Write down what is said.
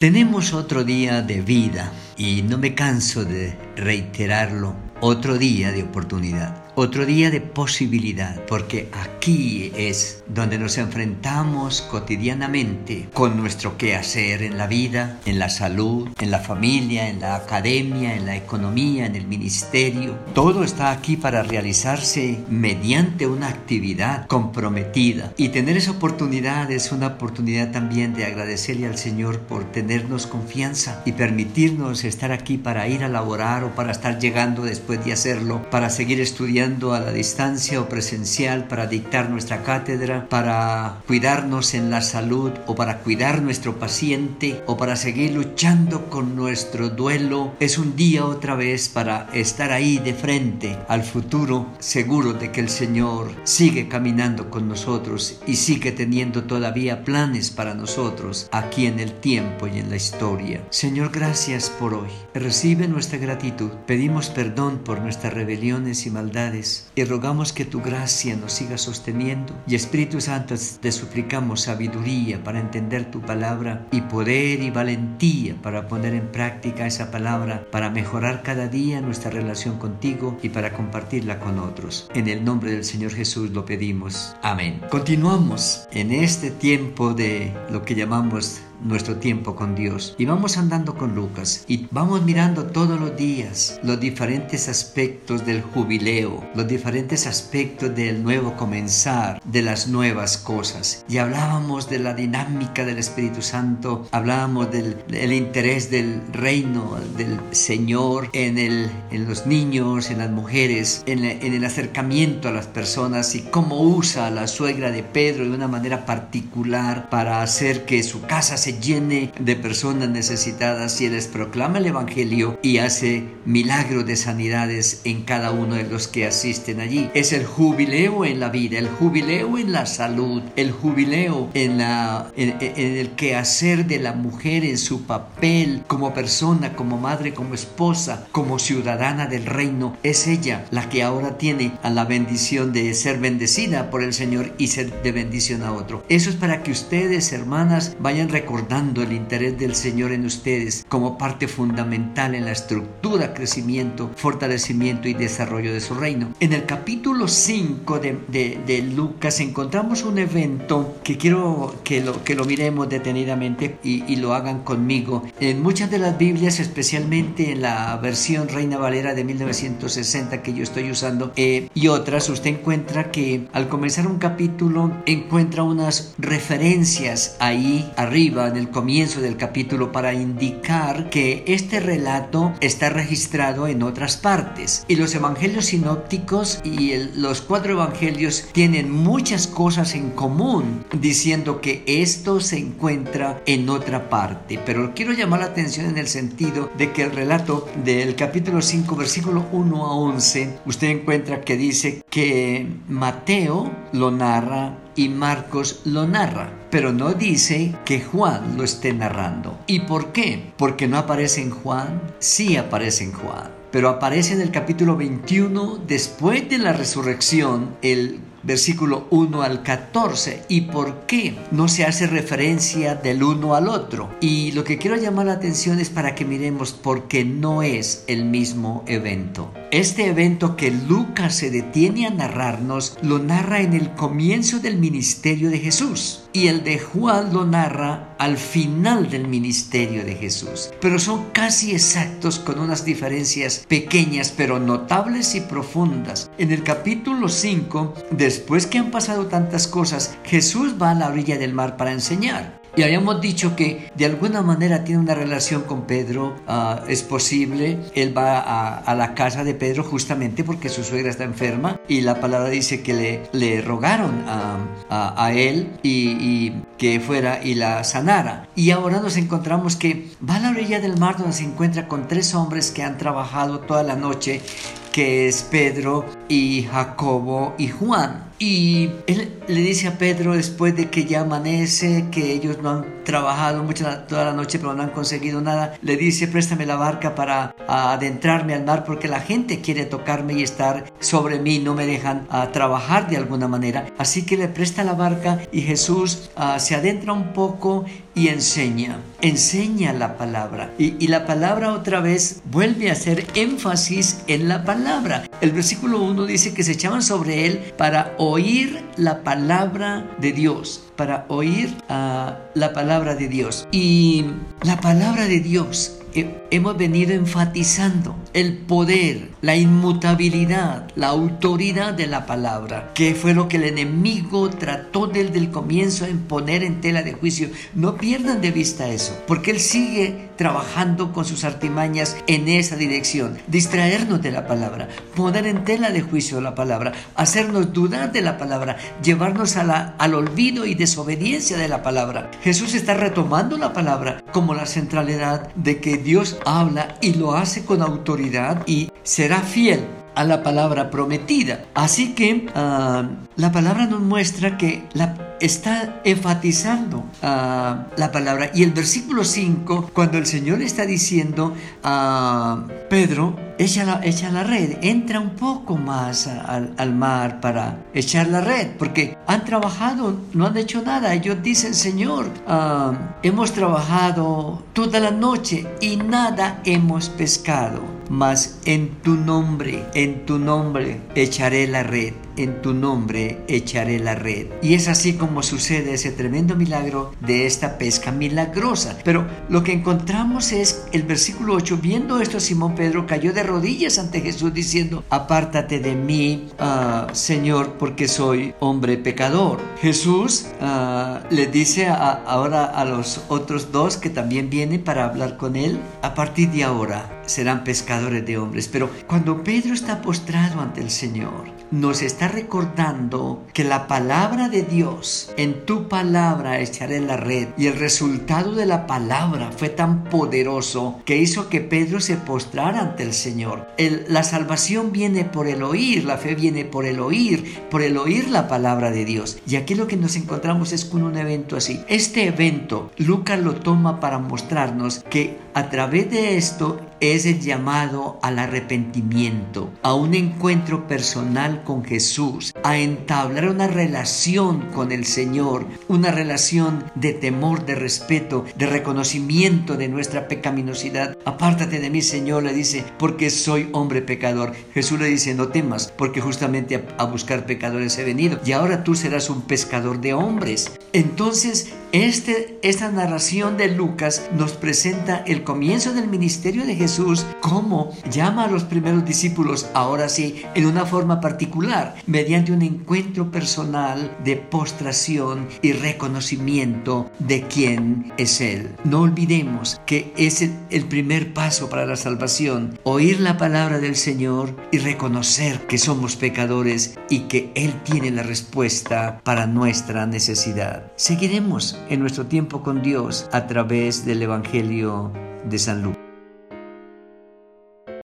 Tenemos otro día de vida y no me canso de reiterarlo, otro día de oportunidad otro día de posibilidad, porque aquí es donde nos enfrentamos cotidianamente con nuestro quehacer en la vida, en la salud, en la familia, en la academia, en la economía, en el ministerio. Todo está aquí para realizarse mediante una actividad comprometida. Y tener esa oportunidad es una oportunidad también de agradecerle al Señor por tenernos confianza y permitirnos estar aquí para ir a laborar o para estar llegando después de hacerlo, para seguir estudiando a la distancia o presencial para dictar nuestra cátedra, para cuidarnos en la salud o para cuidar nuestro paciente o para seguir luchando con nuestro duelo. Es un día otra vez para estar ahí de frente al futuro, seguro de que el Señor sigue caminando con nosotros y sigue teniendo todavía planes para nosotros aquí en el tiempo y en la historia. Señor, gracias por hoy. Recibe nuestra gratitud. Pedimos perdón por nuestras rebeliones y maldades y rogamos que tu gracia nos siga sosteniendo. Y Espíritu Santo, te suplicamos sabiduría para entender tu palabra y poder y valentía para poner en práctica esa palabra, para mejorar cada día nuestra relación contigo y para compartirla con otros. En el nombre del Señor Jesús lo pedimos. Amén. Continuamos en este tiempo de lo que llamamos nuestro tiempo con Dios. Y vamos andando con Lucas y vamos mirando todos los días los diferentes aspectos del jubileo, los diferentes aspectos del nuevo comenzar, de las nuevas cosas. Y hablábamos de la dinámica del Espíritu Santo, hablábamos del, interés del reino del Señor en, el, en los niños, en las mujeres, en, en el acercamiento a las personas y cómo usa a la suegra de Pedro de una manera particular para hacer que su casa se llene de personas necesitadas y les proclama el Evangelio y hace milagros de sanidades en cada uno de los que asisten allí. Es el jubileo en la vida, el jubileo en la salud, el jubileo en, la, en, en el quehacer de la mujer en su papel como persona, como madre, como esposa, como ciudadana del reino. Es ella la que ahora tiene a la bendición de ser bendecida por el Señor y ser de bendición a otro. Eso es para que ustedes, hermanas, vayan recordando dando el interés del Señor en ustedes como parte fundamental en la estructura, crecimiento, fortalecimiento y desarrollo de su reino. En el capítulo 5 de, Lucas encontramos un evento que quiero que lo, que lo miremos detenidamente y, lo hagan conmigo. En muchas de las Biblias, especialmente en la versión Reina Valera de 1960 que yo estoy usando eh, y otras, usted encuentra que al comenzar un capítulo encuentra unas referencias ahí arriba en el comienzo del capítulo para indicar que este relato está registrado en otras partes. Y los evangelios sinópticos y los cuatro evangelios tienen muchas cosas en común, diciendo que esto se encuentra en otra parte. Pero quiero llamar la atención en el sentido de que el relato del capítulo 5, versículo 1 a 11, usted encuentra que dice que Mateo lo narra y Marcos lo narra, pero no dice que Juan lo esté narrando. ¿Y por qué? Porque no aparece en Juan, sí aparece en Juan, pero aparece en el capítulo 21 después de la resurrección, el versículo 1 al 14 y por qué no se hace referencia del uno al otro. Y lo que quiero llamar la atención es para que miremos porque no es el mismo evento. Este evento que Lucas se detiene a narrarnos lo narra en el comienzo del ministerio de Jesús y el de Juan lo narra al final del ministerio de Jesús. Pero son casi exactos con unas diferencias pequeñas pero notables y profundas. En el capítulo 5 de después que han pasado tantas cosas, Jesús va a la orilla del mar para enseñar. Y habíamos dicho que de alguna manera tiene una relación con Pedro, ah, es posible, él va a, la casa de Pedro justamente porque su suegra está enferma y la palabra dice que le, rogaron a, a, él y, y, que fuera y la sanara. Y ahora nos encontramos que va a la orilla del mar donde se encuentra con tres hombres que han trabajado toda la noche que es Pedro y Jacobo y Juan. Y él le dice a Pedro después de que ya amanece, que ellos no han trabajado mucho toda la noche pero no han conseguido nada, le dice préstame la barca para adentrarme al mar porque la gente quiere tocarme y estar sobre mí, no me dejan trabajar de alguna manera. Así que le presta la barca y Jesús se adentra un poco y enseña. Enseña la palabra. Y, la palabra otra vez vuelve a hacer énfasis en la palabra. El versículo 1 dice que se echaban sobre él para oír la palabra de Dios para oír a la palabra de Dios. Y la palabra de Dios hemos venido enfatizando el poder, la inmutabilidad, la autoridad de la palabra, que fue lo que el enemigo trató desde el comienzo en poner en tela de juicio. No pierdan de vista eso, porque él sigue trabajando con sus artimañas en esa dirección, distraernos de la palabra, poner en tela de juicio la palabra, hacernos dudar de la palabra, llevarnos a la, al olvido y desobediencia de la palabra. Jesús está retomando la palabra como la centralidad de que Dios habla y lo hace con autoridad y será fiel a la palabra prometida. Así que ah, la palabra nos muestra que la, está enfatizando ah, la palabra. Y el versículo 5, cuando el Señor está diciendo a Pedro, echa la, echa la red, entra un poco más al, mar para echar la red, porque han trabajado, no han hecho nada. Ellos dicen, Señor, ah, hemos trabajado toda la noche y nada hemos pescado, mas en tu nombre, en tu nombre echaré la red en tu nombre echaré la red. Y es así como sucede ese tremendo milagro de esta pesca milagrosa. Pero lo que encontramos es el versículo 8, viendo esto Simón Pedro cayó de rodillas ante Jesús diciendo, apártate de mí, ah, Señor, porque soy hombre pecador. Jesús ah, le dice ahora a los otros dos que también vienen para hablar con él, a partir de ahora serán pescadores de hombres. Pero cuando Pedro está postrado ante el Señor, nos está recordando que la palabra de Dios, en tu palabra echaré la red, y el resultado de la palabra fue tan poderoso que hizo que Pedro se postrara ante el Señor. la salvación viene por el oír, la fe viene por el oír, por el oír la palabra de Dios. Y aquí lo que nos encontramos es con un evento así. Este evento, Lucas lo toma para mostrarnos que a través de esto es el llamado al arrepentimiento, a un encuentro personal con Jesús, a entablar una relación con el Señor, una relación de temor, de respeto, de reconocimiento de nuestra pecaminosidad. Apártate de mí, Señor, le dice, porque soy hombre pecador. Jesús le dice, no temas, porque justamente a, buscar pecadores he venido, y ahora tú serás un pescador de hombres. Entonces, este, esta narración de Lucas nos presenta el comienzo del ministerio de Jesús, como llama a los primeros discípulos, ahora sí, en una forma particular, mediante un encuentro personal de postración y reconocimiento de quién es Él. No olvidemos que es el, el primer paso para la salvación, oír la palabra del Señor y reconocer que somos pecadores y que Él tiene la respuesta para nuestra necesidad. Seguiremos en nuestro tiempo con Dios a través del Evangelio de San Lucas.